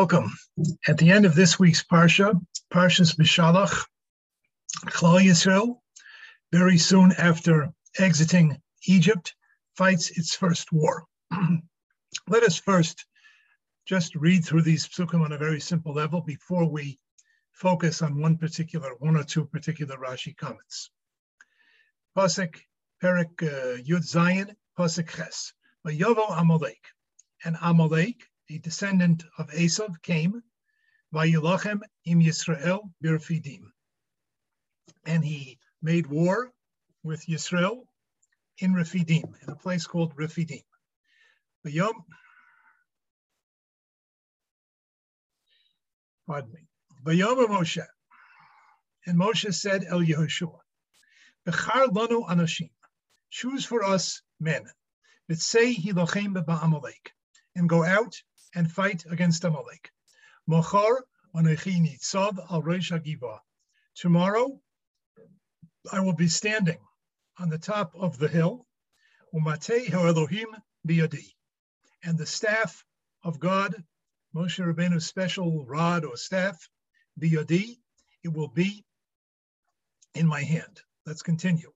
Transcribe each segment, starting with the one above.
Welcome. At the end of this week's Parsha, Parshas Bishalach, Klal Yisrael, very soon after exiting Egypt, fights its first war. Let us first just read through these psukim on a very simple level before we focus on one particular, one or two particular Rashi comments. Pasuk, Perik uh, Yud Zayin, Pasuk Ches. Yovo Amalek. And Amalek a descendant of Esav, came, Vayilachem im Yisrael birfidim. And he made war with Yisrael in Refidim, in a place called Refidim. Vayom, pardon me, Vayom Moshe. And Moshe said, El Yehoshua, Bechar lanu anashim, choose for us men, that say hilochem ba'amalek, and go out and fight against Amalek. Mochar tzav al. Tomorrow, I will be standing on the top of the hill, biyadi, and the staff of God, Moshe Rabbeinu's special rod or staff, biyadi, it will be in my hand. Let's continue.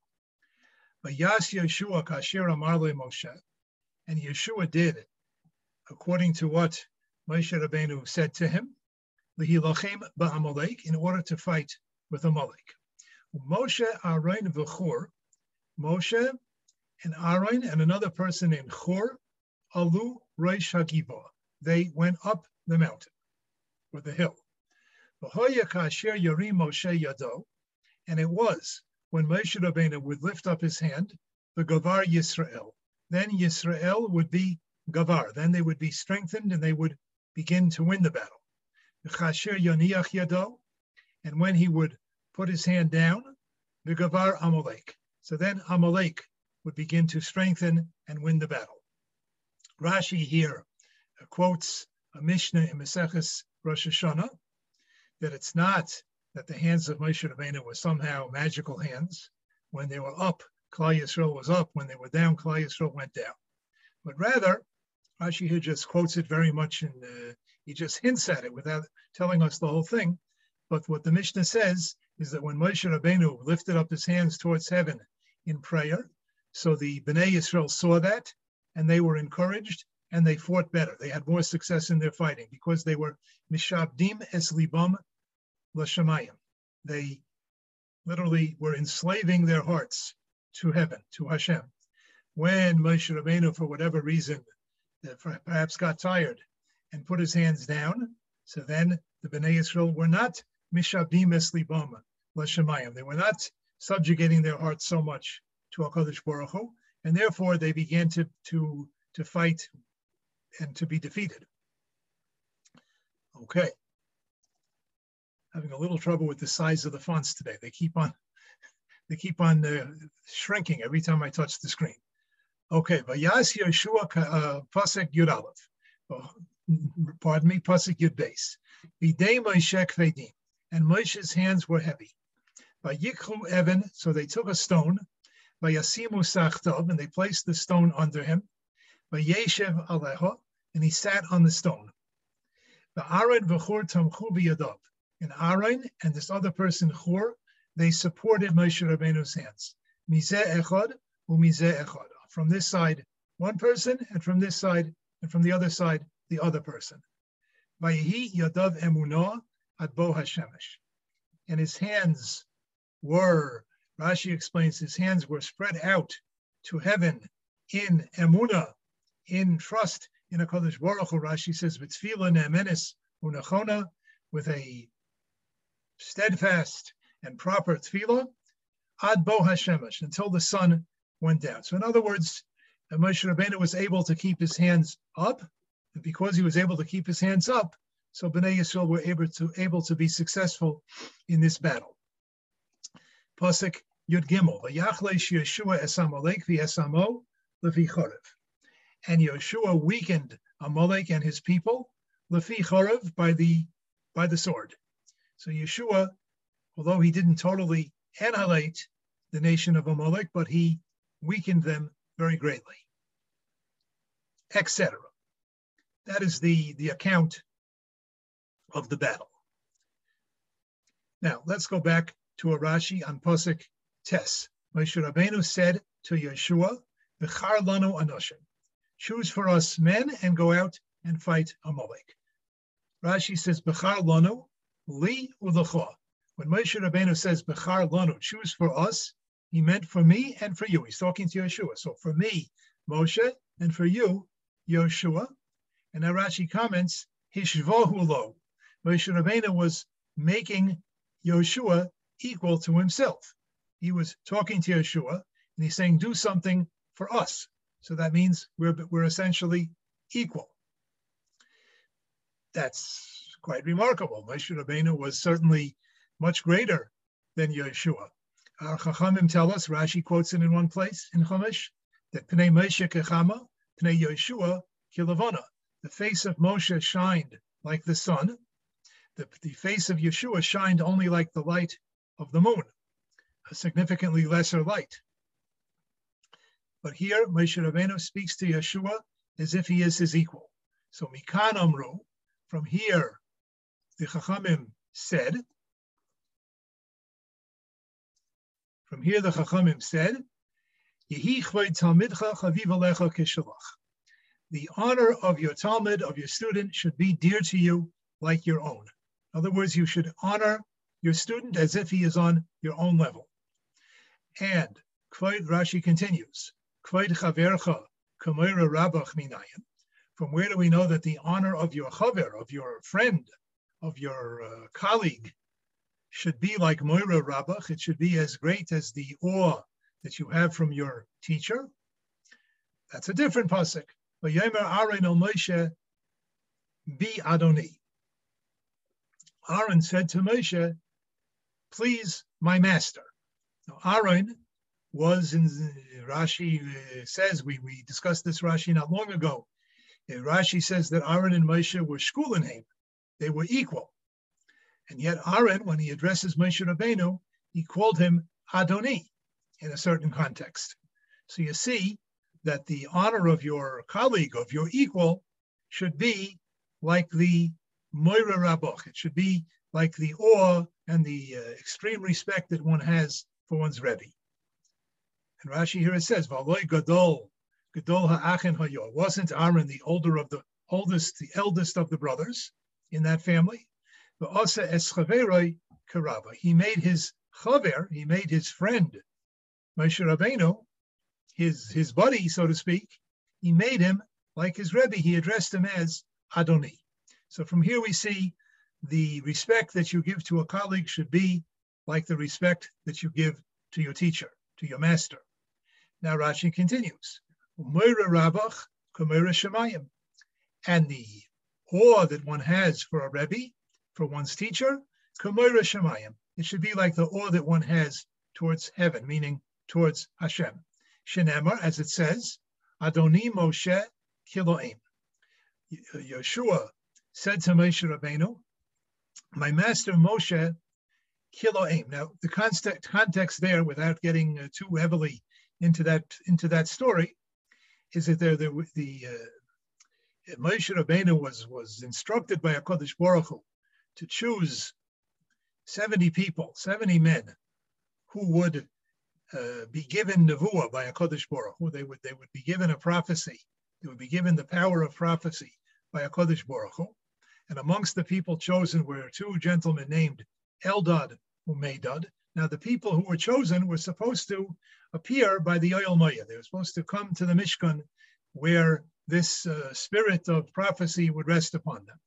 Yeshua Moshe, and Yeshua did according to what Moshe Rabbeinu said to him, Lehilachem ba'amalek, in order to fight with Amalek. Moshe, Aaron, V'chor, Moshe and Aaron and another person named Chor, Alu Reish Hagiva. They went up the mountain, or the hill. Yarim Moshe yado, and it was when Moshe Rabbeinu would lift up his hand, the Gavar Yisrael. Then Yisrael would be gavar. Then they would be strengthened and they would begin to win the battle. And when he would put his hand down, the gavar Amalek. So then Amalek would begin to strengthen and win the battle. Rashi here quotes a Mishnah in Maseches Rosh Hashanah that it's not that the hands of Moshe Rabbeinu were somehow magical hands. When they were up, Klal Yisrael was up. When they were down, Klal Yisrael went down. But rather, Rashi here just quotes it very much and uh, he just hints at it without telling us the whole thing. But what the Mishnah says is that when Moshe Rabbeinu lifted up his hands towards heaven in prayer, so the Bnei Israel saw that and they were encouraged and they fought better. They had more success in their fighting because they were mishabdim es libam l'shamayim. They literally were enslaving their hearts to heaven, to Hashem. When Moshe Rabbeinu, for whatever reason, perhaps got tired and put his hands down. So then the Bnei Israel were not mishabim es libam l'shemayim. They were not subjugating their hearts so much to HaKadosh Baruch Hu, and therefore they began to, to, to fight and to be defeated. Okay. Having a little trouble with the size of the fonts today. They keep on, they keep on uh, shrinking every time I touch the screen. Okay, Vayas Yeshua uh, Pasek Yud Aleph. Oh, pardon me, Pasek Yud Base. Bidei Moshe Kvedim. And Moshe's hands were heavy. Vayikhu Evan, so they took a stone. Vayasimu Sachtov, and they placed the stone under him. Vayeshev Aleho, and he sat on the stone. The Aaron v'chur tamchu b'yadav. And Aaron and this other person, Chur, they supported Moshe Rabbeinu's hands. Mizeh echad u'mizeh echad from this side one person, and from this side, and from the other side, the other person. Vayihi yadav emunah ad bo hashemesh. And his hands were, Rashi explains, his hands were spread out to heaven in emunah, in trust in a Kodesh Baruch. Rashi says, with v'tfila ne'emenis unachona, with a steadfast and proper tefillah, ad bo hashemesh, until the sun went down. So in other words, Moshe Rabbeinu was able to keep his hands up. And because he was able to keep his hands up, So Bnei Yisrael were able to, able to be successful in this battle. Pasuk Yud Gimel, Vayachleish Yeshua Esamalek v'Esamo lefi Chorev. And Yeshua weakened Amalek and his people lefi Chorev by the by the sword. So Yeshua, although he didn't totally annihilate the nation of Amalek, but he weakened them very greatly, etc. That is the, the account of the battle. Now, let's go back to a Rashi on Pasuk Tes. Moshe Rabbeinu said to Yeshua, B'char lanu anoshim, choose for us men and go out and fight Amalek. Rashi says, B'char lanu, li u'lecha. When Moshe Rabbeinu says, B'char lanu, choose for us, he meant for me and for you. He's talking to Yeshua. So for me, Moshe, and for you, Yeshua. And now Rashi comments, Hishvahu lo. Moshe Rabbeinu was making Yeshua equal to himself. He was talking to Yeshua, and he's saying, do something for us. So that means we're, we're essentially equal. That's quite remarkable. Moshe Rabbeinu was certainly much greater than Yeshua. Our Chachamim tell us, Rashi quotes it in one place in Chumash, that Pnei Moshe Kechama, Pnei Yeshua Kilavana. The face of Moshe shined like the sun. The, the face of Yeshua shined only like the light of the moon, a significantly lesser light. But here, Moshe Rabbeinu speaks to Yeshua as if he is his equal. So Mikan Amru, from here, the Chachamim said, From here, the Chachamim said, The honor of your Talmud, of your student, should be dear to you like your own. In other words, you should honor your student as if he is on your own level. And Kvaid Rashi continues, Kvaid Chavercha Kamoira Rabach Minayim. From where do we know that the honor of your chaver, of your friend, of your uh, colleague, should be like Moira Rabach. It should be as great as the awe that you have from your teacher. That's a different pasuk. Vayomer Aaron el Moshe, be Adoni. Aaron said to Moshe, please, my master. Now, Aaron was in Rashi uh, says, we, we discussed this Rashi not long ago. Uh, Rashi says that Aaron and Moshe were Shkulenim. They were equal. And yet Aaron, when he addresses Moshe Rabbeinu, he called him Adoni in a certain context. So you see that the honor of your colleague, of your equal, should be like the Moira Raboch. It should be like the awe and the uh, extreme respect that one has for one's Rebbe. And Rashi here it says, Valoy Gadol, Gadol Ha'achin Hayo. Wasn't Aaron the older of the oldest, the eldest of the brothers in that family? He made his chaver, he made his friend, Moshe Rabbeinu, his, his buddy, so to speak, he made him like his Rebbe. He addressed him as Adoni. So from here we see the respect that you give to a colleague should be like the respect that you give to your teacher, to your master. Now Rashi continues, And the awe that one has for a Rebbe for one's teacher, Kamoira Shemayim. It should be like the awe that one has towards heaven, meaning towards Hashem. Shenemar, as it says, Adoni Moshe Kiloim. Yeshua said to Moshe Rabbeinu, my master Moshe Kiloim. Now, the context, there, without getting uh, too heavily into that into that story, is that there, there the uh, Moshe Rabbeinu was was instructed by Hakadosh Baruch Hu to choose 70 people, 70 men who would uh, be given nevuah by a Kodesh Baruch Hu. They would, they would be given a prophecy. They would be given the power of prophecy by a Kodesh Baruch. And amongst the people chosen were two gentlemen named Eldad Umedad. Now, the people who were chosen were supposed to appear by the Oyel Maya. They were supposed to come to the Mishkan where this uh, spirit of prophecy would rest upon them.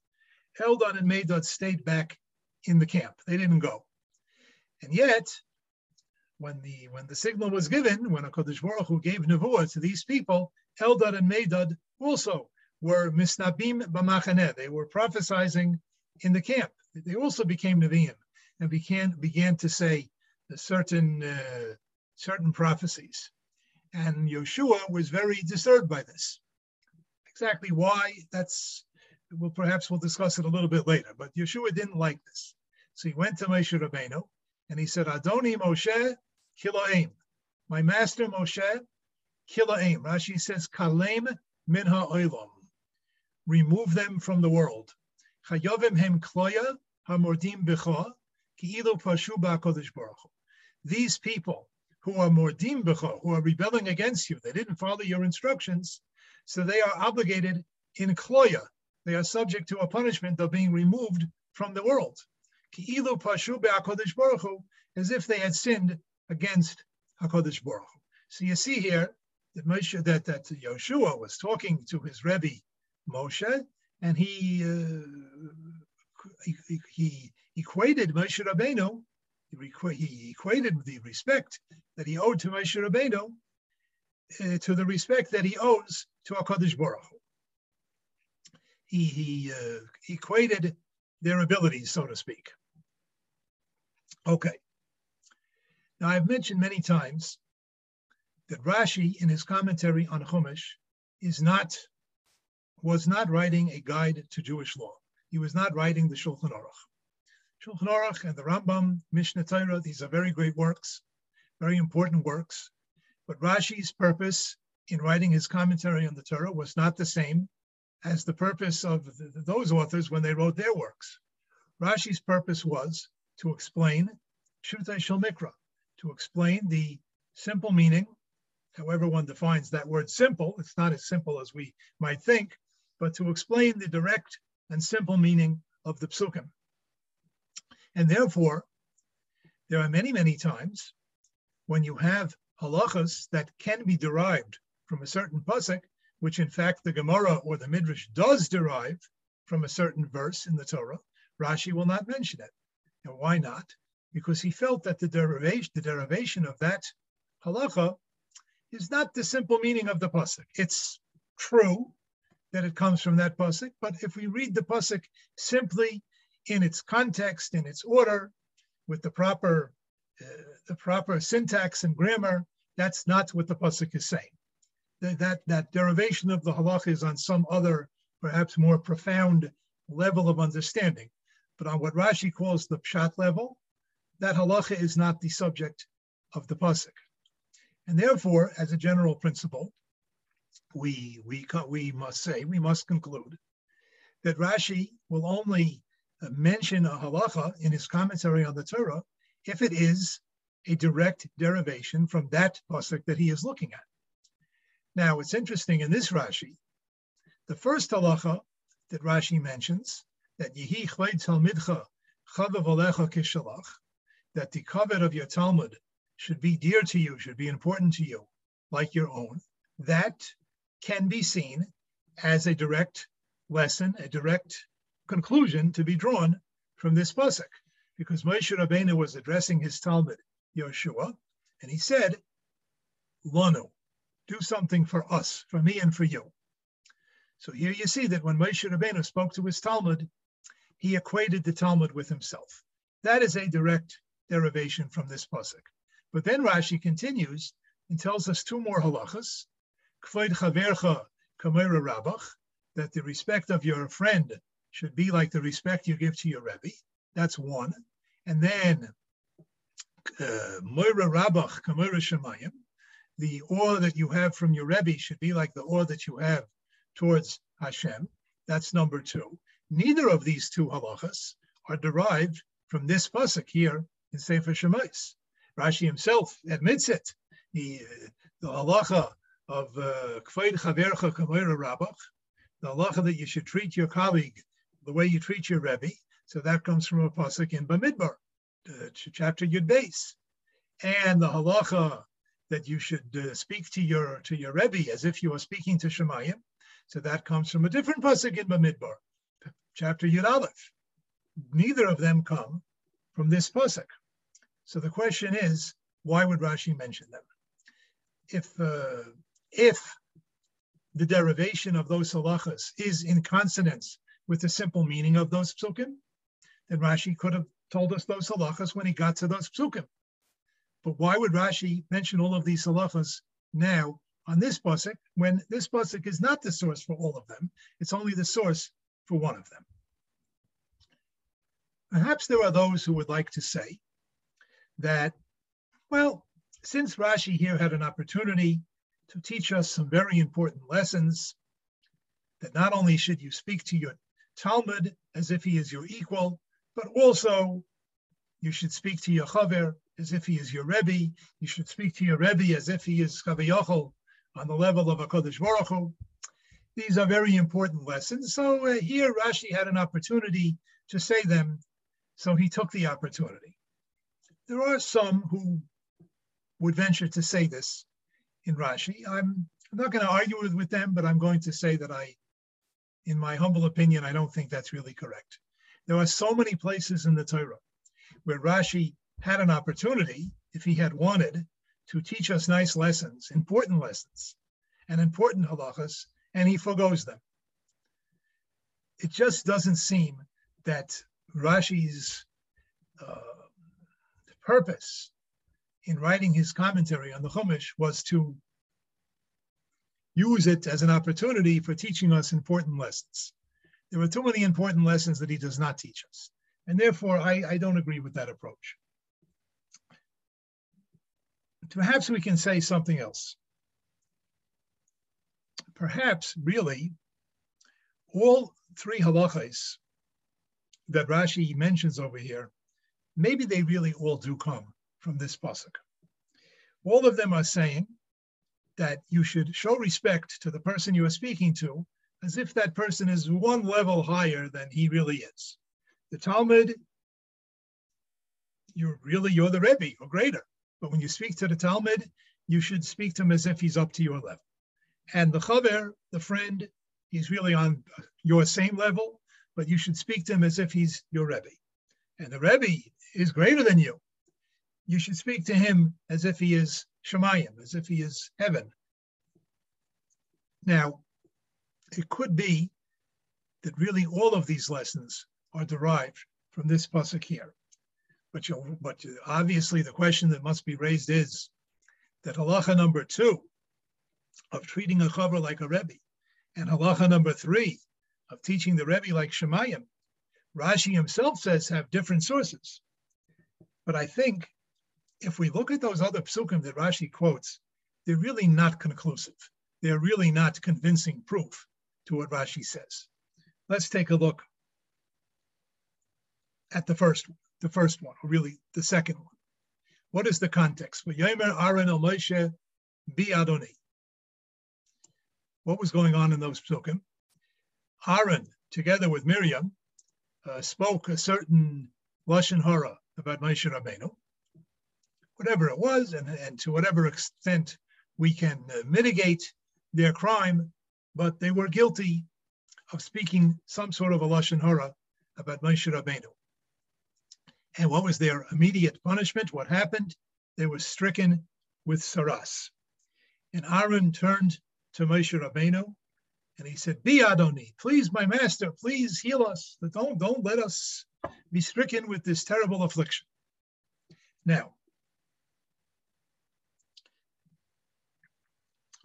Eldad and Medad stayed back in the camp. They didn't go. And yet, when the when the signal was given, when HaKadosh Baruch Hu gave nevuah to these people, Eldad and Medad also were misnabim b'machaneh. They were prophesizing in the camp. They also became Nevi'im and began, began to say certain, uh, certain prophecies. And Yeshua was very disturbed by this. Exactly why, that's, well, perhaps we'll discuss it a little bit later, but Yeshua didn't like this. So he went to Moshe Rabbeinu and he said, Adoni Moshe, Kilaim. My master Moshe, Kilaim. Rashi says, Kalem minha oilam. Remove them from the world. Chayovim hem kloya hamordim b'cha ki'ilu pashu ba'kodesh baruch These people who are mordim b'cha, who are rebelling against you, they didn't follow your instructions, so they are obligated in kloya. They are subject to a punishment of being removed from the world. Pashu as if they had sinned against HaKadosh Baruch So you see here that Moshe, that, that Yoshua was talking to his Rebbe Moshe, and he, uh, he, he, equated Moshe Rabbeinu, he equated the respect that he owed to Moshe Rabbeinu uh, to the respect that he owes to HaKadosh Baruch He, he uh, equated their abilities, so to speak. Okay. Now, I've mentioned many times that Rashi, in his commentary on Chumash, is not was not writing a guide to Jewish law. He was not writing the Shulchan Aruch. Shulchan Aruch and the Rambam, Mishnah Torah, these are very great works, very important works. But Rashi's purpose in writing his commentary on the Torah was not the same as the purpose of the, those authors when they wrote their works. Rashi's purpose was to explain Shutei Shel to explain the simple meaning, however one defines that word simple. It's not as simple as we might think, but to explain the direct and simple meaning of the psukim. And therefore, there are many, many times when you have halachas that can be derived from a certain pasuk, which in fact the Gemara or the Midrash does derive from a certain verse in the Torah, Rashi will not mention it. And why not? Because he felt that the derivation, the derivation of that halacha is not the simple meaning of the pasuk. It's true that it comes from that pasuk, but if we read the pasuk simply in its context, in its order, with the proper uh, the proper syntax and grammar, that's not what the pasuk is saying. That, that that derivation of the halacha is on some other, perhaps more profound level of understanding. But on what Rashi calls the pshat level, that halacha is not the subject of the pasuk. And therefore, as a general principle, we, we, we must say, we must conclude that Rashi will only uh, mention a halacha in his commentary on the Torah if it is a direct derivation from that pasuk that he is looking at. Now, it's interesting in this Rashi, the first halacha that Rashi mentions, that Yehi chvei talmidcha chavav alecha kishalach, that the covet of your Talmud should be dear to you, should be important to you, like your own, that can be seen as a direct lesson, a direct conclusion to be drawn from this pasuk, because Moshe Rabbeinu was addressing his Talmud, Yeshua, and he said, "Lanu, do something for us, for me and for you." So here you see that when Moshe Rabbeinu spoke to his Talmud, he equated the Talmud with himself. That is a direct derivation from this pasuk. But then Rashi continues and tells us two more halachas. Kvoid chavercha kamera rabach, that the respect of your friend should be like the respect you give to your Rebbe. That's one. And then uh, moira rabach kamera shemayim, the awe that you have from your Rebbe should be like the awe that you have towards Hashem. That's number two. Neither of these two halachas are derived from this pasuk here in Sefer Shemais. Rashi himself admits it. The, halacha of uh, kfeid chavercha kamoira rabach, the halacha that you should treat your colleague the way you treat your rebbe. So that comes from a pasuk in Bamidbar, uh, chapter Yud Beis, and the halacha that you should uh, speak to your to your rebbe as if you are speaking to Shemayim. So that comes from a different pasuk in Bamidbar, chapter Yud Aleph. Neither of them come from this pasuk. So the question is, why would Rashi mention them? If uh, if the derivation of those halachas is in consonance with the simple meaning of those psukim, then Rashi could have told us those halachas when he got to those psukim. But why would Rashi mention all of these halachas now on this pasuk when this pasuk is not the source for all of them? It's only the source for one of them. Perhaps there are those who would like to say that, well, since Rashi here had an opportunity to teach us some very important lessons, that not only should you speak to your Talmud as if he is your equal, but also you should speak to your Chaver as if he is your Rebbe. You should speak to your Rebbe as if he is Kaviyachol on the level of a Kodesh Baruch Hu. These are very important lessons. So uh, here Rashi had an opportunity to say them, so he took the opportunity. There are some who would venture to say this in Rashi. I'm, I'm not going to argue with, with them, but I'm going to say that I, in my humble opinion, I don't think that's really correct. There are so many places in the Torah where Rashi had an opportunity, if he had wanted, to teach us nice lessons, important lessons, and important halachas, and he forgoes them. It just doesn't seem that Rashi's uh, purpose in writing his commentary on the Chumash was to use it as an opportunity for teaching us important lessons. There are too many important lessons that he does not teach us. And therefore, I, I don't agree with that approach perhaps we can say something else. Perhaps, really, all three halachas that Rashi mentions over here, maybe they really all do come from this pasuk. All of them are saying that you should show respect to the person you are speaking to as if that person is one level higher than he really is. The Talmud, you're really, you're the Rebbe or greater. But when you speak to the Talmud, you should speak to him as if he's up to your level. And the Chaver, the friend, he's really on your same level, but you should speak to him as if he's your Rebbe. And the Rebbe is greater than you. You should speak to him as if he is Shemayim, as if he is heaven. Now, it could be that really all of these lessons are derived from this pasuk here. But, you but obviously, the question that must be raised is that halacha number two of treating a chaver like a rebbe, and halacha number three of teaching the rebbe like shemayim, Rashi himself says have different sources. But I think if we look at those other psukim that Rashi quotes, they're really not conclusive. They're really not convincing proof to what Rashi says. Let's take a look at the first one the first one, or really the second one. What is the context? What was going on in those psukim? Aaron, together with Miriam, uh, spoke a certain lashon hara about Moshe Rabbeinu. Whatever it was, and, and to whatever extent we can uh, mitigate their crime, but they were guilty of speaking some sort of a lashon hara about Moshe Rabbeinu. And what was their immediate punishment? What happened? They were stricken with saras. And Aaron turned to Moshe Rabbeinu and he said, Be Adoni, please, my master, please heal us. Don't, don't let us be stricken with this terrible affliction. Now,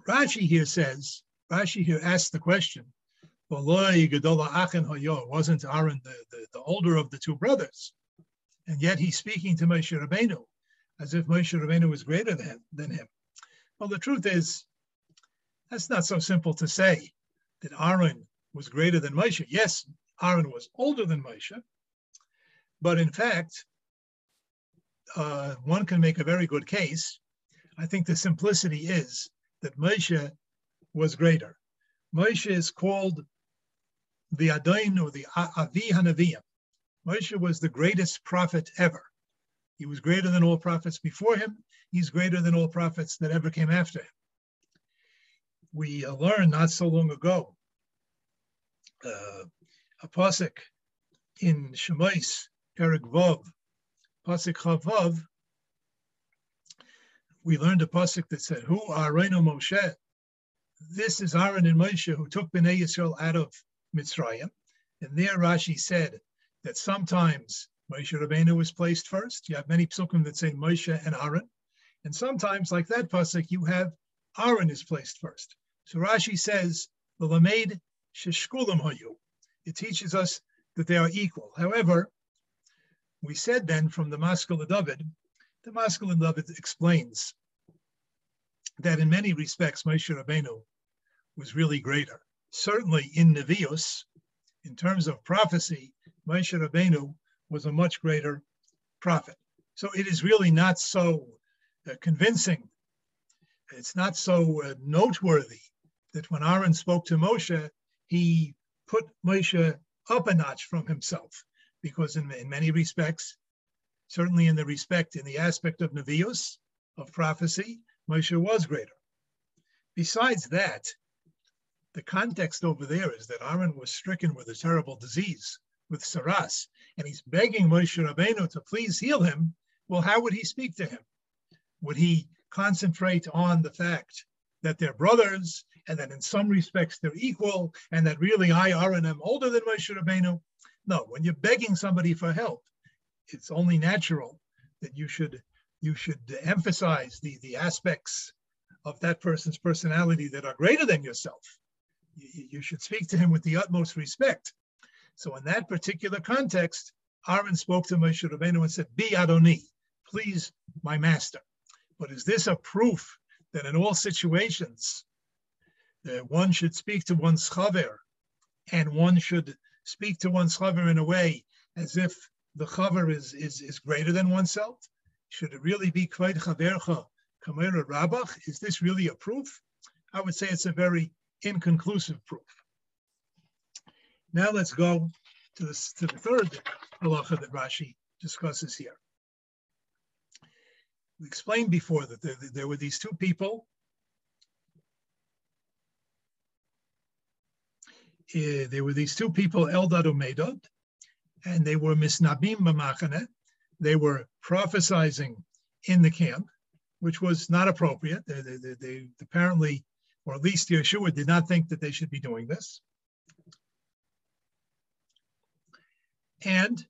Rashi here says, Rashi here asks the question, wasn't Aaron the, the, the older of the two brothers? And yet he's speaking to Moshe Rabbeinu as if Moshe Rabbeinu was greater than, than him. Well, the truth is, that's not so simple to say that Aaron was greater than Moshe. Yes, Aaron was older than Moshe, but in fact, uh, one can make a very good case. I think the simplicity is that Moshe was greater. Moshe is called the Adain or the Avi Hanaviyim. Moshe was the greatest prophet ever. He was greater than all prophets before him. He's greater than all prophets that ever came after him. We uh, learned not so long ago uh, a pasuk in Shemais, Perik Vav, pasuk Chavav. We learned a pasuk that said, "Who are Aaron Moshe?" This is Aaron and Moshe who took Bnei Yisrael out of Mitzrayim. And there Rashi said that sometimes Moshe Rabbeinu was placed first. You have many psukim that say Moshe and Aaron. And sometimes, like that pasuk, you have Aaron is placed first. So Rashi says, the Lamed Sheshkulam Hayu. It teaches us that they are equal. However, we said then from the Maskil David, the Maskil David explains that in many respects Moshe Rabbeinu was really greater. Certainly in Nevius, in terms of prophecy, Moshe Rabbeinu was a much greater prophet. So it is really not so uh, convincing. It's not so uh, noteworthy that when Aaron spoke to Moshe, he put Moshe up a notch from himself, because in, in many respects, certainly in the respect, in the aspect of Nevius, of prophecy, Moshe was greater. Besides that, the context over there is that Aaron was stricken with a terrible disease, with saras, and he's begging Moshe Rabbeinu to please heal him. Well, how would he speak to him? Would he concentrate on the fact that they're brothers and that in some respects they're equal and that really I, are Aaron, am older than Moshe Rabbeinu? No, when you're begging somebody for help, it's only natural that you should you should emphasize the, the aspects of that person's personality that are greater than yourself. You, you should speak to him with the utmost respect. So in that particular context, Aaron spoke to Moshe Rabbeinu and said, Be Adoni, please, my master. But is this a proof that in all situations, uh, one should speak to one's chaver and one should speak to one's chaver in a way as if the chaver is, is, is greater than oneself? Should it really be kved chavercha kamera rabach? Is this really a proof? I would say it's a very inconclusive proof. Now let's go to, this, to the third halacha that Rashi discusses here. We explained before that there, there were these two people. Uh, there were these two people, Eldad and Medad, and they were misnabim b'machane. They were prophesizing in the camp, which was not appropriate. They, they, they, apparently, or at least Yeshua did not think that they should be doing this. And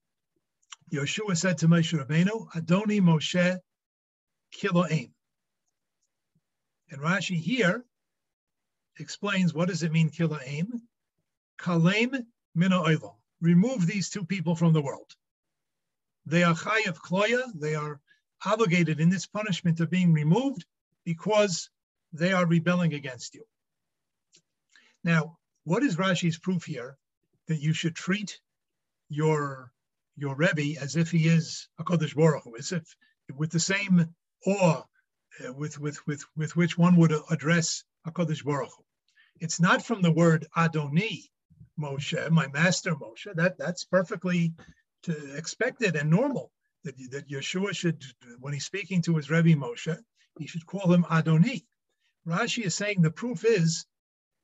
Yeshua said to Moshe Rabbeinu, Adoni Moshe Kiloim. And Rashi here explains what does it mean Kiloim? Kalem mina oilam. Remove these two people from the world. They are chayav kloya. They are obligated in this punishment of being removed because they are rebelling against you. Now, what is Rashi's proof here that you should treat your your Rebbe as if he is a Kodesh Baruch Hu, as if with the same awe uh, with, with, with, with which one would address a Kodesh Baruch Hu. It's not from the word Adoni Moshe, my master Moshe. That, that's perfectly expected and normal that, that Yeshua should, when he's speaking to his Rebbe Moshe, he should call him Adoni. Rashi is saying the proof is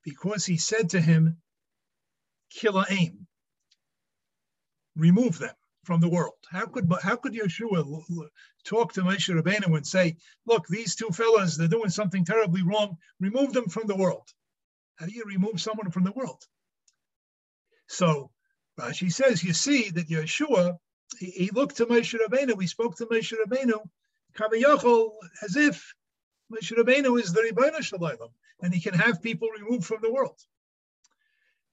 because he said to him, Kila aim, remove them from the world. How could how could Yeshua talk to Moshe Rabbeinu and say, "Look, these two fellas, they're doing something terribly wrong. Remove them from the world." How do you remove someone from the world? So Rashi says, you see that Yeshua, he, he looked to Moshe Rabbeinu, he spoke to Moshe Rabbeinu, Kaviyachol, as if Moshe Rabbeinu is the Rebbeinu Shalom, and he can have people removed from the world.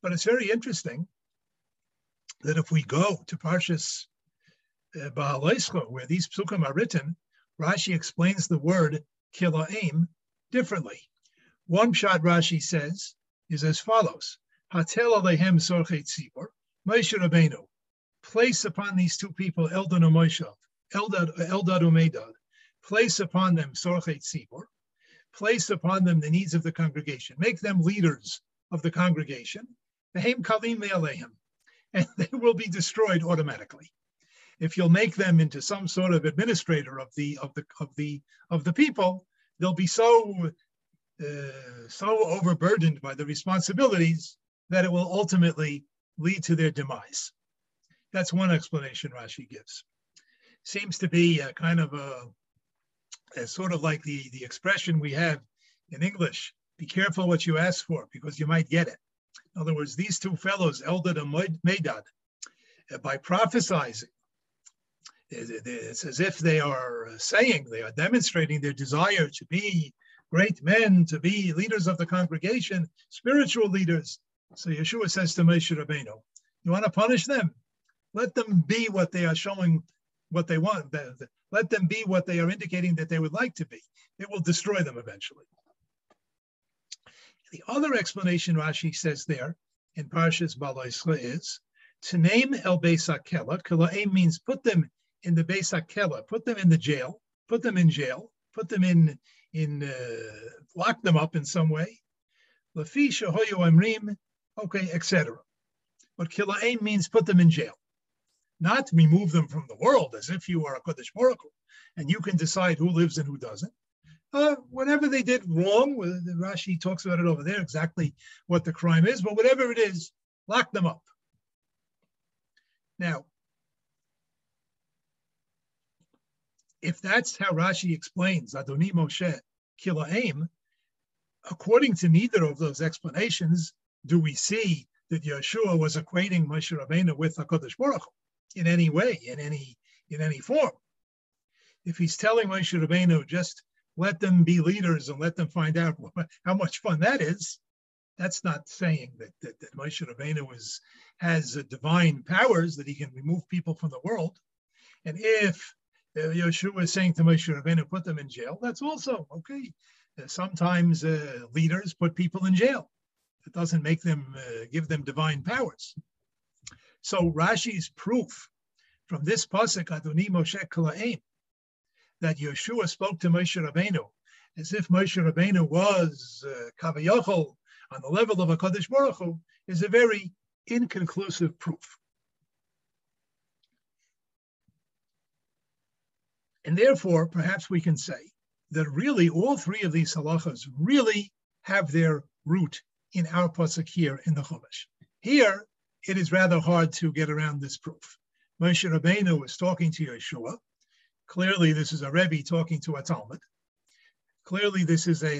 But it's very interesting that if we go to Parshas uh, where these psukim are written, Rashi explains the word kilaim differently. One shot Rashi says is as follows: Hatel alehem sorchet tzibor, Moshe Rabbeinu, place upon these two people Eldad and Moshe, Eldad, Eldad Umedad, place upon them sorchet tzibor, place upon them the needs of the congregation, make them leaders of the congregation. Behem kalim me'alehem and they will be destroyed automatically. If you'll make them into some sort of administrator of the of the of the of the people, they'll be so uh, so overburdened by the responsibilities that it will ultimately lead to their demise. That's one explanation Rashi gives. Seems to be a kind of a, a sort of like the, the expression we have in English, be careful what you ask for because you might get it. In other words, these two fellows, Eldad and Medad, uh, by prophesizing, it's as if they are saying, they are demonstrating their desire to be great men, to be leaders of the congregation, spiritual leaders. So Yeshua says to Moshe Rabbeinu, you want to punish them? Let them be what they are showing, what they want. Let them be what they are indicating that they would like to be. It will destroy them eventually. The other explanation Rashi says there in Parshas Balaisra is to name El Beisakela. Kila'im means put them in the Beisakela, put them in the jail, put them in jail, put them in in uh, lock them up in some way. Lafisha Hoyo Amrim, okay, etc. But Kila'im means put them in jail, not remove them from the world as if you are a Kodesh Baruch and you can decide who lives and who doesn't. Uh, whatever they did wrong, Rashi talks about it over there, exactly what the crime is, but whatever it is, lock them up. Now, if that's how Rashi explains Adoni Moshe Kilaim, according to neither of those explanations, do we see that Yeshua was equating Moshe Rabbeinu with Hakadosh Baruch Hu in any way, in any in any form. If he's telling Moshe Rabbeinu just let them be leaders and let them find out how much fun that is. That's not saying that, that, that Moshe Rabbeinu is, has divine powers that he can remove people from the world. And if uh, Yeshua is saying to Moshe Rabbeinu, put them in jail, that's also okay. Uh, sometimes uh, leaders put people in jail. It doesn't make them, uh, give them divine powers. So Rashi's proof from this pasuk, Adoni Moshe Kalaim, that Yeshua spoke to Moshe Rabbeinu as if Moshe Rabbeinu was uh, Kavayachol on the level of a Kodesh Baruch Hu, is a very inconclusive proof. And therefore, perhaps we can say that really all three of these halachas really have their root in our pasuk here in the Chumash. Here, it is rather hard to get around this proof. Moshe Rabbeinu was talking to Yeshua, Clearly, this is a Rebbe talking to a Talmud. Clearly, this is a,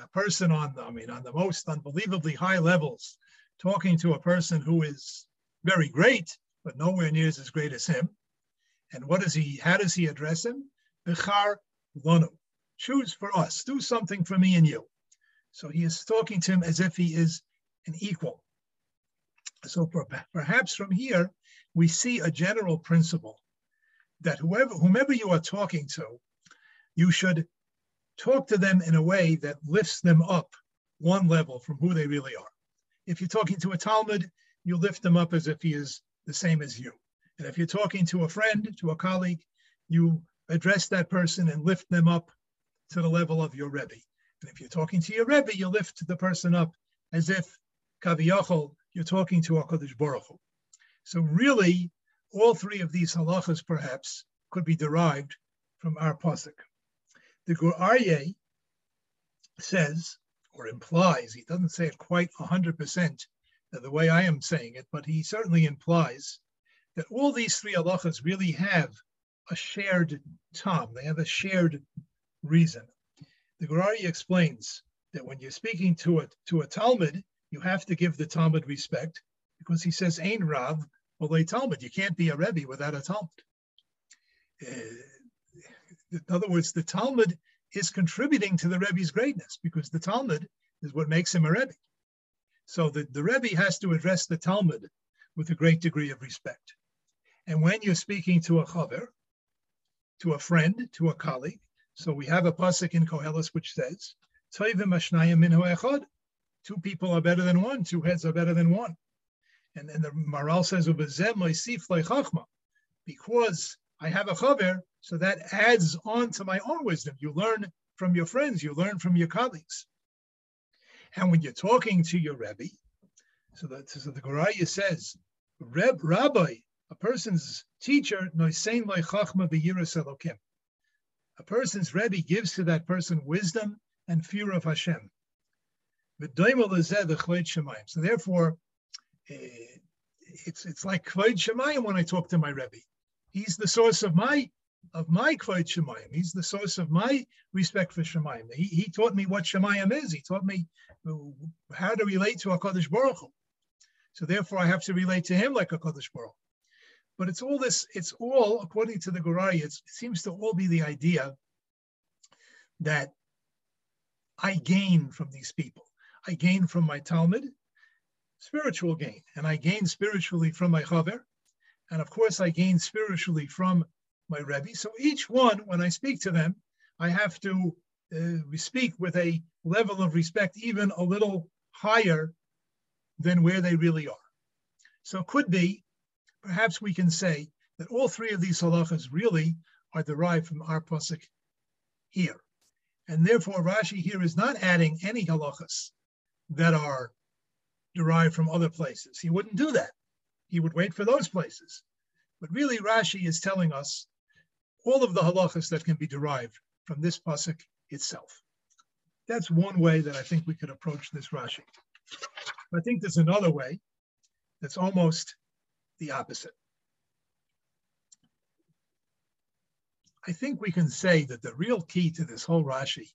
a person on, I mean, on the most unbelievably high levels, talking to a person who is very great, but nowhere near as great as him. And what does he, how does he address him? Bechar lonu. Choose for us, do something for me and you. So he is talking to him as if he is an equal. So perhaps from here, we see a general principle that whoever whomever you are talking to, you should talk to them in a way that lifts them up one level from who they really are. If you're talking to a Talmud, you lift them up as if he is the same as you. And if you're talking to a friend, to a colleague, you address that person and lift them up to the level of your Rebbe. And if you're talking to your Rebbe, you lift the person up as if Kaviyachol, you're talking to a Kodesh Baruch Hu. So really, all three of these halachas, perhaps, could be derived from our pasuk. The Gur Aryeh says, or implies, he doesn't say it quite 100% the way I am saying it, but he certainly implies that all these three halachas really have a shared tom, they have a shared reason. The Gur Aryeh explains that when you're speaking to a, to a Talmud, you have to give the Talmud respect because he says, Ain Rav, well, Talmud. You can't be a Rebbe without a Talmud. Uh, in other words, the Talmud is contributing to the Rebbe's greatness because the Talmud is what makes him a Rebbe. So the, the Rebbe has to address the Talmud with a great degree of respect. And when you're speaking to a chaver, to a friend, to a colleague, so we have a pasuk in Koheles which says, Two people are better than one, two heads are better than one. And then the Maral says, because I have a chaver, so that adds on to my own wisdom. You learn from your friends, you learn from your colleagues. And when you're talking to your Rebbe, so, so the Gur Aryeh says, Reb, Rabbi, a person's teacher, a person's Rebbe gives to that person wisdom and fear of Hashem. So therefore, Eh, it's it's like Kvod Shemayim when I talk to my Rebbe. He's the source of my of my Kvod Shemayim. He's the source of my respect for Shemayim. He, he taught me what Shemayim is. He taught me uh, how to relate to HaKadosh Baruch Hu. So therefore, I have to relate to him like HaKadosh Baruch But it's all this, it's all, according to the Gur Aryeh, it seems to all be the idea that I gain from these people. I gain from my Talmud, spiritual gain, and I gain spiritually from my Chaver, and of course I gain spiritually from my Rebbe. So each one, when I speak to them, I have to uh, speak with a level of respect even a little higher than where they really are. So it could be, perhaps we can say that all three of these halachas really are derived from our pasuk here. And therefore, Rashi here is not adding any halachas that are derived from other places. He wouldn't do that. He would wait for those places. But really, Rashi is telling us all of the halachas that can be derived from this pasuk itself. That's one way that I think we could approach this Rashi. I think there's another way that's almost the opposite. I think we can say that the real key to this whole Rashi,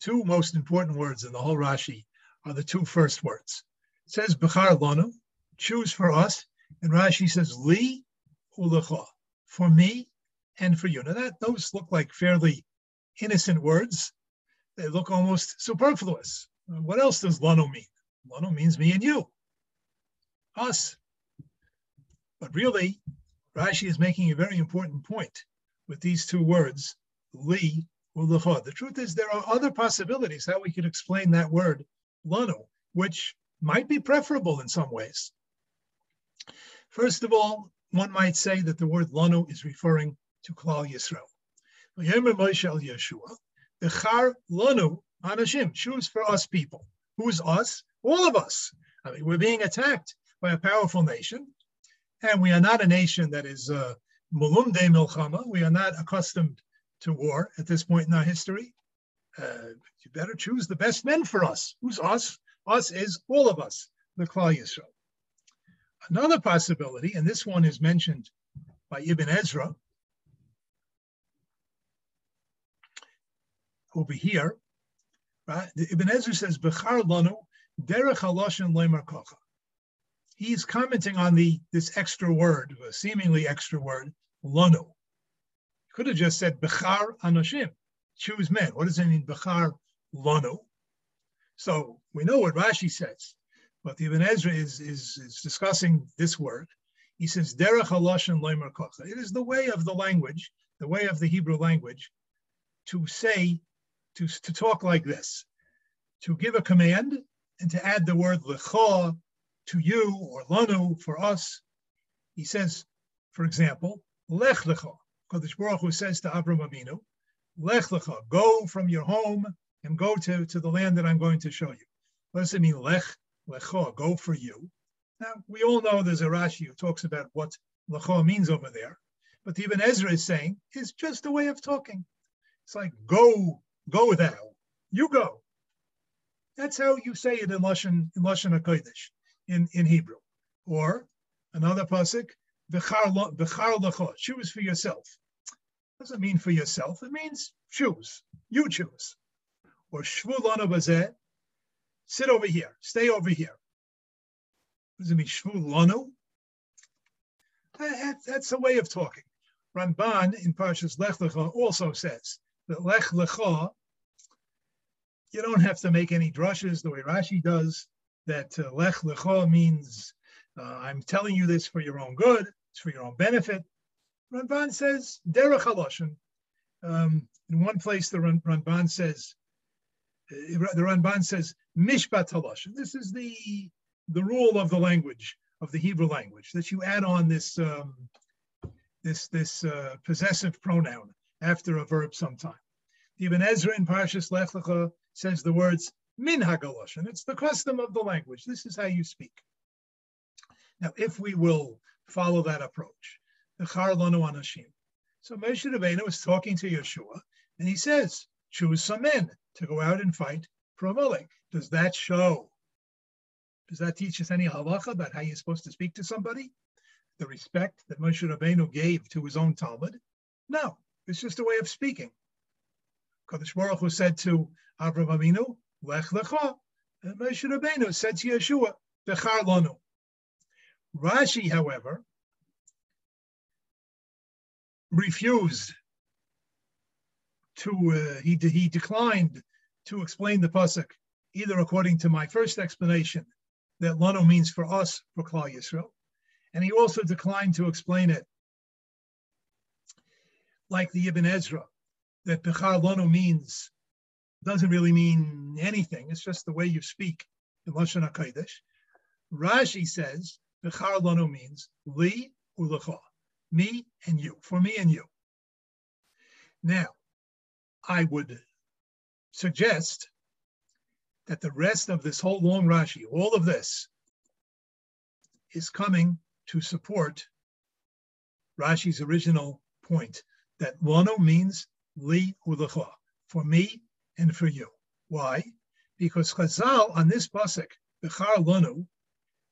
two most important words in the whole Rashi are the two first words. It says Bechar Lanu, choose for us, and Rashi says Li Ulecha, for me and for you. Now that those look like fairly innocent words. They look almost superfluous. Uh, what else does Lanu mean? Lanu means me and you, us. But really, Rashi is making a very important point with these two words, li or. The truth is there are other possibilities how we could explain that word, lanu, which might be preferable in some ways. First of all, one might say that the word lanu is referring to Klal Yisrael. Yemer Myshel Yeshua, bechar lanu anashim, choose for us people. Who's us? All of us. I mean, we're being attacked by a powerful nation. And we are not a nation that is uh, mulumde milchama. We are not accustomed to war at this point in our history. Uh, you better choose the best men for us. Who's us? Us is all of us, the Klal Yisrael. Another possibility, and this one is mentioned by Ibn Ezra over here, right? Ibn Ezra says, "Bechar lanu derech haloshin leimar kocha." he's commenting on the this extra word, a seemingly extra word, lanu. Could have just said bechar anoshim, choose men. What does it mean, bechar lanu? So we know what Rashi says, but the Ibn Ezra is, is, is discussing this word. He says, derech haloshin loimer kocha. It is the way of the language, the way of the Hebrew language, to say, to, to talk like this, to give a command and to add the word lecha to you or lanu for us. He says, for example, lech lecha. Kodesh Baruch Hu says to Avram Avinu, lech lecha, go from your home and go to, to the land that I'm going to show you. What does it mean, lech lecha, go for you? Now, we all know there's a Rashi who talks about what lecha means over there, but Ibn Ezra is saying it's just a way of talking. It's like, go, go thou, you go. That's how you say it in Lashon, in Lashon HaKodesh in, in Hebrew. Or another pasuk, choose for yourself. Doesn't mean for yourself, it means choose. You choose. Or shvulana bazeh, sit over here, stay over here. Does it mean, shvulanu? That, that's a way of talking. Ramban in Parshas Lech Lecha also says that Lech Lecha, you don't have to make any drushes the way Rashi does that uh, lech lecha means uh, I'm telling you this for your own good, it's for your own benefit. Ramban says derech haloshin. Um, in one place, the Ramban says uh, the Ramban says mishpat haloshin. This is the the rule of the language of the Hebrew language that you add on this um, this this uh, possessive pronoun after a verb sometime. The Ibn Ezra in Parshas Lech Lecha says the words min and It's the custom of the language. This is how you speak. Now, if we will follow that approach. So Moshe Rabbeinu was talking to Yeshua, and he says, choose some men to go out and fight for Amalek. Does that show? Does that teach us any halacha about how you're supposed to speak to somebody? the respect that Moshe Rabbeinu gave to his own talmid. No, it's just a way of speaking. Kadosh Baruch Hu said to Avraham Avinu, Lech Lecha, and Moshe Rabbeinu said to Yeshua, Bechar Lanu. Rashi, however, refused to, uh, he, he declined to explain the Pasuk, either according to my first explanation, that Lanu means for us, for Klal Yisrael, and he also declined to explain it like the Ibn Ezra, that Bechar Lanu means, doesn't really mean anything. It's just the way you speak in Lashon HaKodesh. Rashi says, Bechar Lanu means Li Ulecha, me and you, for me and you. Now, I would suggest that the rest of this whole long Rashi, all of this, is coming to support Rashi's original point that Lanu means li ulecha, for me and for you. Why? Because Chazal on this pasuk, Bechar Lanu,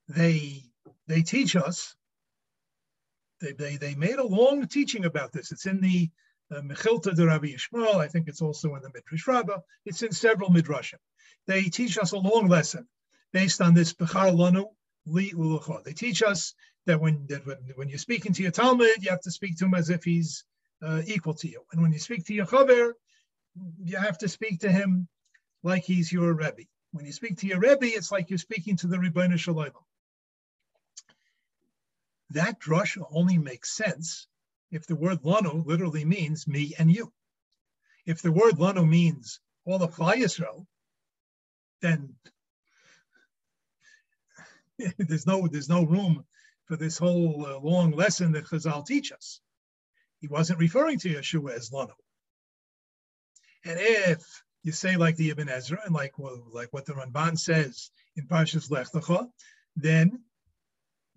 they they teach us. They, they, they made a long teaching about this. It's in the uh, Mechilta de Rabbi Yishmael. I think it's also in the Midrash Rabbah. It's in several midrashim. They teach us a long lesson based on this Bechar Lanu Li Ulecha. They teach us that when that when, when you're speaking to your talmid, you have to speak to him as if he's uh, equal to you. And when you speak to your chaver, you have to speak to him like he's your rebbe. When you speak to your rebbe, it's like you're speaking to the Rebbeinu Shalom. That drush only makes sense if the word lanu literally means me and you. If the word lanu means all of Klal Yisrael, then there's no there's no room for this whole uh, long lesson that Chazal teach us. He wasn't referring to Yeshua as Lanu. And if you say like the Ibn Ezra and like well, like what the Ramban says in Parshas Lech Lecha, then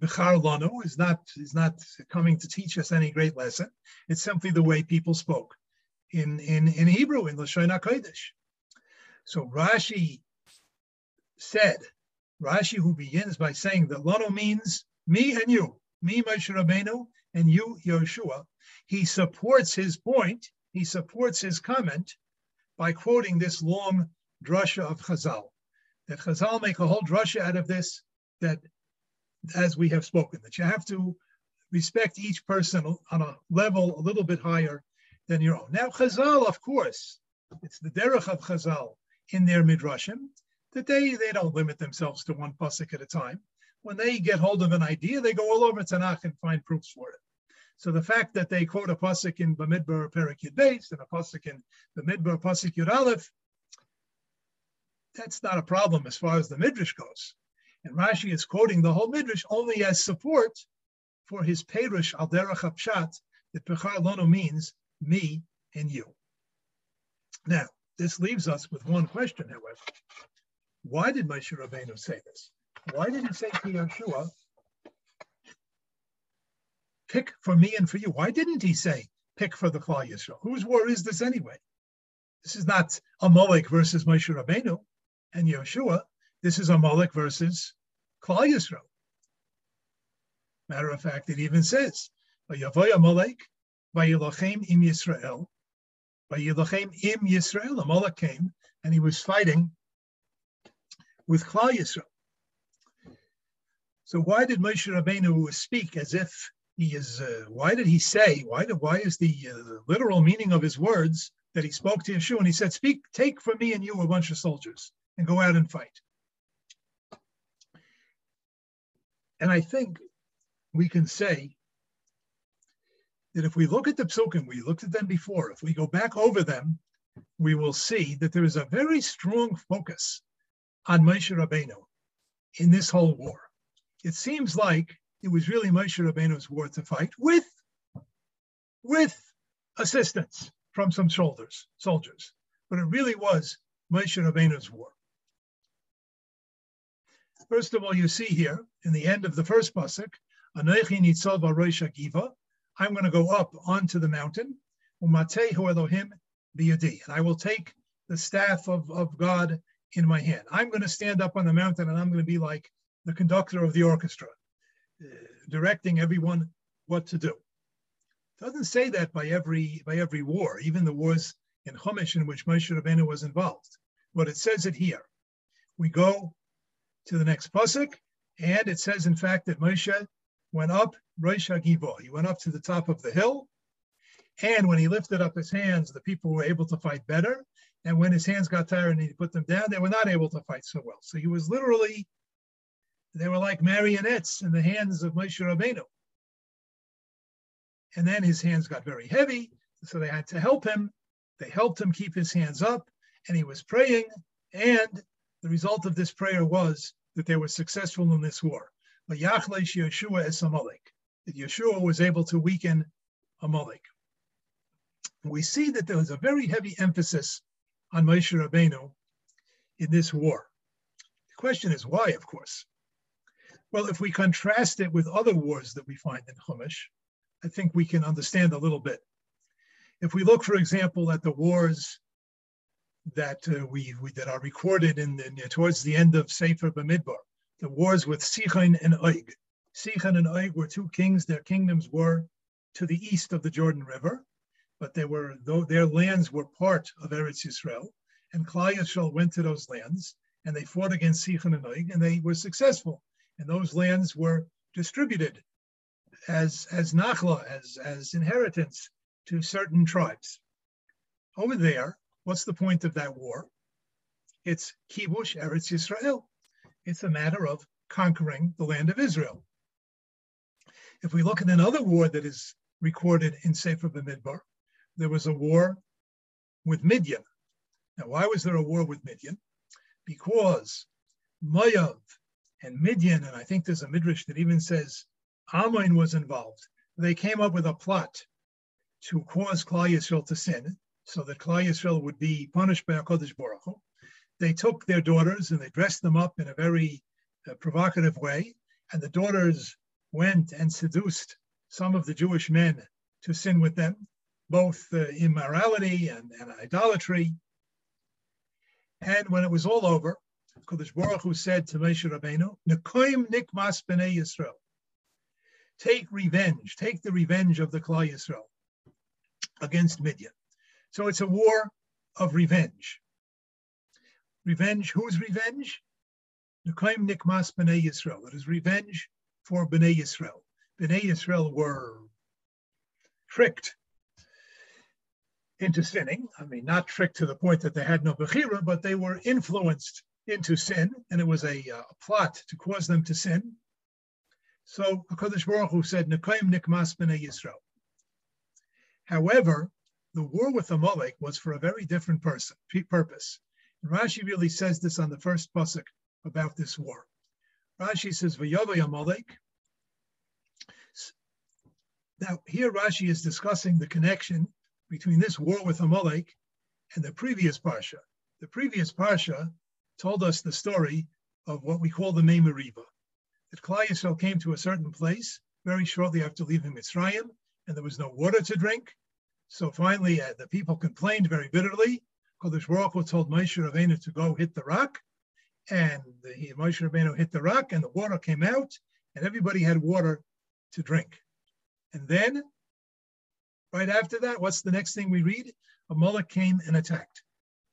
Bechar Lanu is not is not coming to teach us any great lesson. It's simply the way people spoke in in in Hebrew in Lashon Hakodesh. So Rashi said, Rashi who begins by saying that Lanu means me and you, me Moshe Rabbeinu and you Yeshua, he supports his point, he supports his comment by quoting this long drasha of Chazal. That Chazal make a whole drasha out of this, that as we have spoken, that you have to respect each person on a level a little bit higher than your own. Now, Chazal, of course, it's the derech of Chazal in their midrashim that they, they don't limit themselves to one pasuk at a time. When they get hold of an idea, they go all over Tanakh and find proofs for it. So the fact that they quote a pasuk in Bamidbar Perik Yud Beis and a pasuk in Bamidbar pasuk Yud Aleph, that's not a problem as far as the midrash goes. And Rashi is quoting the whole midrash only as support for his perush al derech that Bechar Lanu means me and you. Now, this leaves us with one question, however. Why did Moshe Rabbeinu say this? Why did he say to Yeshua, pick for me and for you. Why didn't he say, pick for the Klal Yisrael? Whose war is this anyway? This is not Amalek versus Moshe Rabbeinu and Yeshua. This is Amalek versus Klal Yisrael. Matter of fact, it even says, Vayavoy Amalek, Vayilachem im Yisrael, Vayilachem im Yisrael. Amalek came and he was fighting with Klal Yisrael. So why did Moshe Rabbeinu speak as if he is uh, why did he say why did, why is the uh, literal meaning of his words that he spoke to Yeshua and he said speak take from me and you a bunch of soldiers and go out and fight and I think we can say that if we look at the psukim, we looked at them before, if we go back over them, we will see that there is a very strong focus on Moshe Rabbeinu in this whole war. It seems like it was really Moshe Rabbeinu's war to fight with, with assistance from some soldiers, soldiers. But it really was Moshe Rabbeinu's war. First of all, you see here in the end of the first pasuk, Anochi nitzav Giva. I'm going to go up onto the mountain. Umatehu Elohim biyadi, and I will take the staff of, of God in my hand. I'm going to stand up on the mountain, and I'm going to be like the conductor of the orchestra uh, directing everyone what to do. It doesn't say that by every by every war, even the wars in Chumash in which Moshe Rabbeinu was involved. But it says it here. We go to the next pasuk, and it says, in fact, that Moshe went up Rosh Hagivo. He went up to the top of the hill, and when he lifted up his hands, the people were able to fight better. And when his hands got tired and he put them down, they were not able to fight so well. So he was literally, they were like marionettes in the hands of Moshe Rabbeinu. And then his hands got very heavy, so they had to help him. They helped him keep his hands up, and he was praying. And the result of this prayer was that they were successful in this war. But Yeshua is Amalek, that Yeshua was able to weaken Amalek. We see that there was a very heavy emphasis on Moshe Rabbeinu in this war. The question is why, of course. Well, if we contrast it with other wars that we find in Chumash, I think we can understand a little bit. If we look, for example, at the wars that uh, we, we, that are recorded in, in, towards the end of Sefer Bamidbar, the wars with Sichon and Og. Sichon and Og were two kings. Their kingdoms were to the east of the Jordan River, but they were though their lands were part of Eretz Yisrael, and Klal went to those lands and they fought against Sichon and Og, and they were successful. And those lands were distributed as as nachla, as as inheritance to certain tribes. Over there, what's the point of that war? It's kibush Eretz Yisrael. It's a matter of conquering the land of Israel. If we look at another war that is recorded in Sefer B'Midbar, there was a war with Midian. Now, why was there a war with Midian? Because Moav and Midian, and I think there's a midrash that even says Ammon was involved. They came up with a plot to cause Klal Yisrael to sin, so that Klal Yisrael would be punished by Hakadosh Baruch Hu. They took their daughters and they dressed them up in a very uh, provocative way, and the daughters went and seduced some of the Jewish men to sin with them, both uh, immorality and, and idolatry. And when it was all over, Kodesh Baruch Hu said to Moshe Rabbeinu, "Nekoim nikmas b'nei Yisrael." Take revenge, take the revenge of the Klal Yisrael against Midian. So it's a war of revenge. Revenge, whose revenge? Nekoim nikmas b'nei Yisrael. It is revenge for b'nei Yisrael. B'nai Yisrael were tricked into sinning. I mean, not tricked to the point that they had no Bechira, but they were influenced into sin, and it was a, uh, plot to cause them to sin. So HaKadosh Baruch Hu said, Nekayim Nikmas B'nai Yisrael. However, the war with Amalek was for a very different person, purpose. And Rashi really says this on the first pasuk about this war. Rashi says, V'yavay Amalek. Now, here Rashi is discussing the connection between this war with Amalek and the previous Parsha. The previous Parsha told us the story of what we call the Mei Meriva, that Klal Yisrael came to a certain place very shortly after leaving Mitzrayim, and there was no water to drink. So finally, uh, the people complained very bitterly. Kodesh Baruch Hu told Moshe Rabbeinu to go hit the rock, and the, Moshe Rabbeinu hit the rock, and the water came out, and everybody had water to drink. And then, right after that, what's the next thing we read? Amalek came and attacked.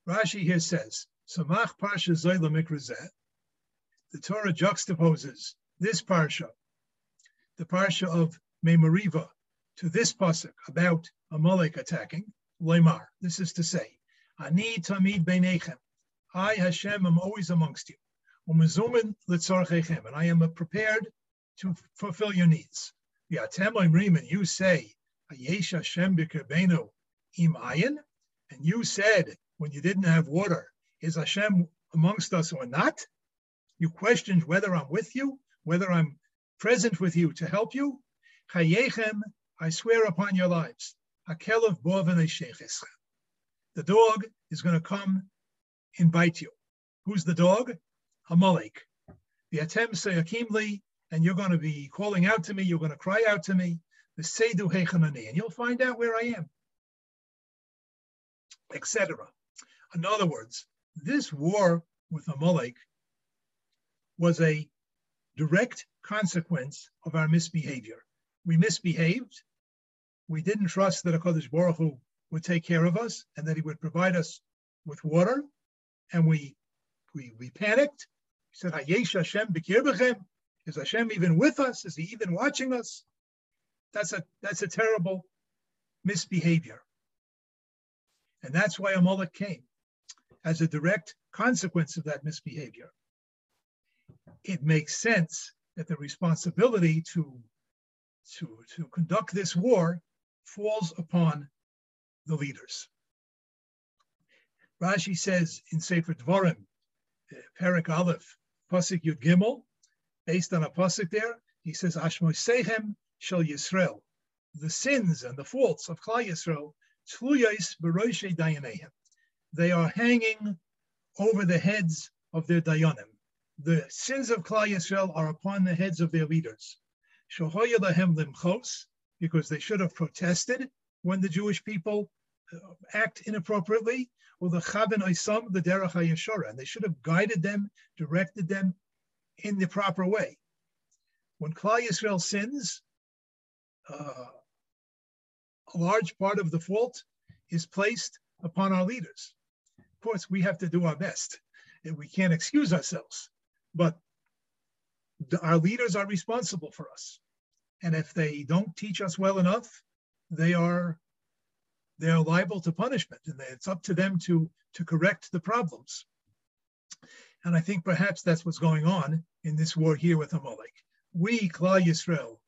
Rashi here says, Samach Parsha Zoyla Mikrazeh. The Torah juxtaposes this Parsha, the Parsha of Mei Meriva, to this pasuk about Amalek attacking, Leimar. This is to say, Ani tamid beinechem. I, Hashem, am always amongst you. Umezumin litzorchechem, and I am prepared to fulfill your needs. And you say, Ayesh Hashem b'kerbenu im ayin, and you said when you didn't have water, is Hashem amongst us or not? You questioned whether I'm with you, whether I'm present with you to help you. Chayechem, I swear upon your lives. The dog is going to come and bite you. Who's the dog? Amalek. The atem sayakimli, and you're going to be calling out to me. You're going to cry out to me. The sedu hechanani, and you'll find out where I am, etc. In other words, this war with Amalek was a direct consequence of our misbehavior. We misbehaved. We didn't trust that HaKadosh Baruch Hu would take care of us and that he would provide us with water. And we we, we panicked. We said, Hayesh Hashem b'kirbechem. Is Hashem even with us? Is he even watching us? That's a that's a terrible misbehavior. And that's why Amalek came as a direct consequence of that misbehavior. It makes sense that the responsibility to, to, to conduct this war falls upon the leaders. Rashi says in Sefer Dvarim, uh, Perik Aleph, Pasuk Yud Gimel, based on a pasuk there, he says, Ashmosehem Shel Yisrael, the sins and the faults of Klal Yisrael, Tluyais Beroshe Dayanehem. They are hanging over the heads of their Dayanim. The sins of Klal Yisrael are upon the heads of their leaders. Shohoya Lahem Limchos, because they should have protested when the Jewish people uh, act inappropriately, or the Chaben Oisam, the Derech HaYeshora, and they should have guided them, directed them in the proper way. When Klal Yisrael sins, uh, a large part of the fault is placed upon our leaders. Of course, we have to do our best, and we can't excuse ourselves, but our leaders are responsible for us. And if they don't teach us well enough, they are they are liable to punishment, and it's up to them to to correct the problems. And I think perhaps that's what's going on in this war here with Amalek. We, Klal Yisrael,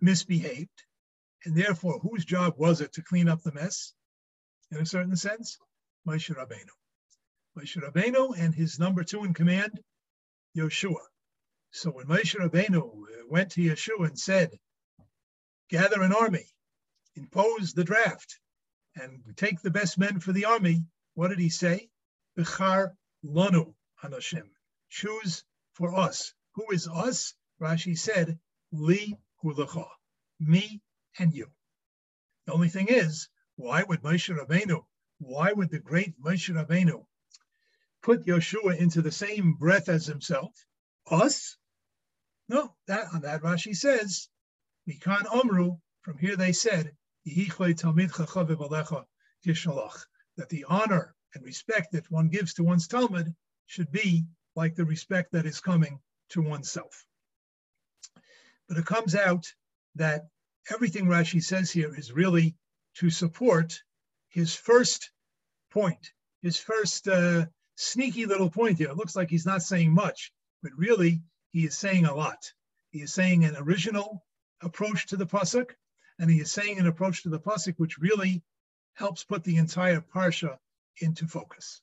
misbehaved, and therefore, whose job was it to clean up the mess? In a certain sense, Moshe Rabbeinu. Moshe Rabbeinu and his number two in command, Yeshua. So when Moshe Rabbeinu uh, went to Yeshua and said, gather an army, impose the draft, and take the best men for the army, what did he say? Bechar lanu anashim. Choose for us. Who is us? Rashi said, Li ulecha. Me and you. The only thing is, why would Moshe Rabbeinu, why would the great Moshe Rabbeinu put Yeshua into the same breath as himself? Us? No, that on that Rashi says, Mikan Omru, from here they said, that the honor and respect that one gives to one's talmid should be like the respect that is coming to oneself. But it comes out that everything Rashi says here is really to support his first point, his first uh, sneaky little point here. It looks like he's not saying much, but really he is saying a lot. He is saying an original approach to the pasuk, and he is saying an approach to the pasuk which really helps put the entire parsha into focus.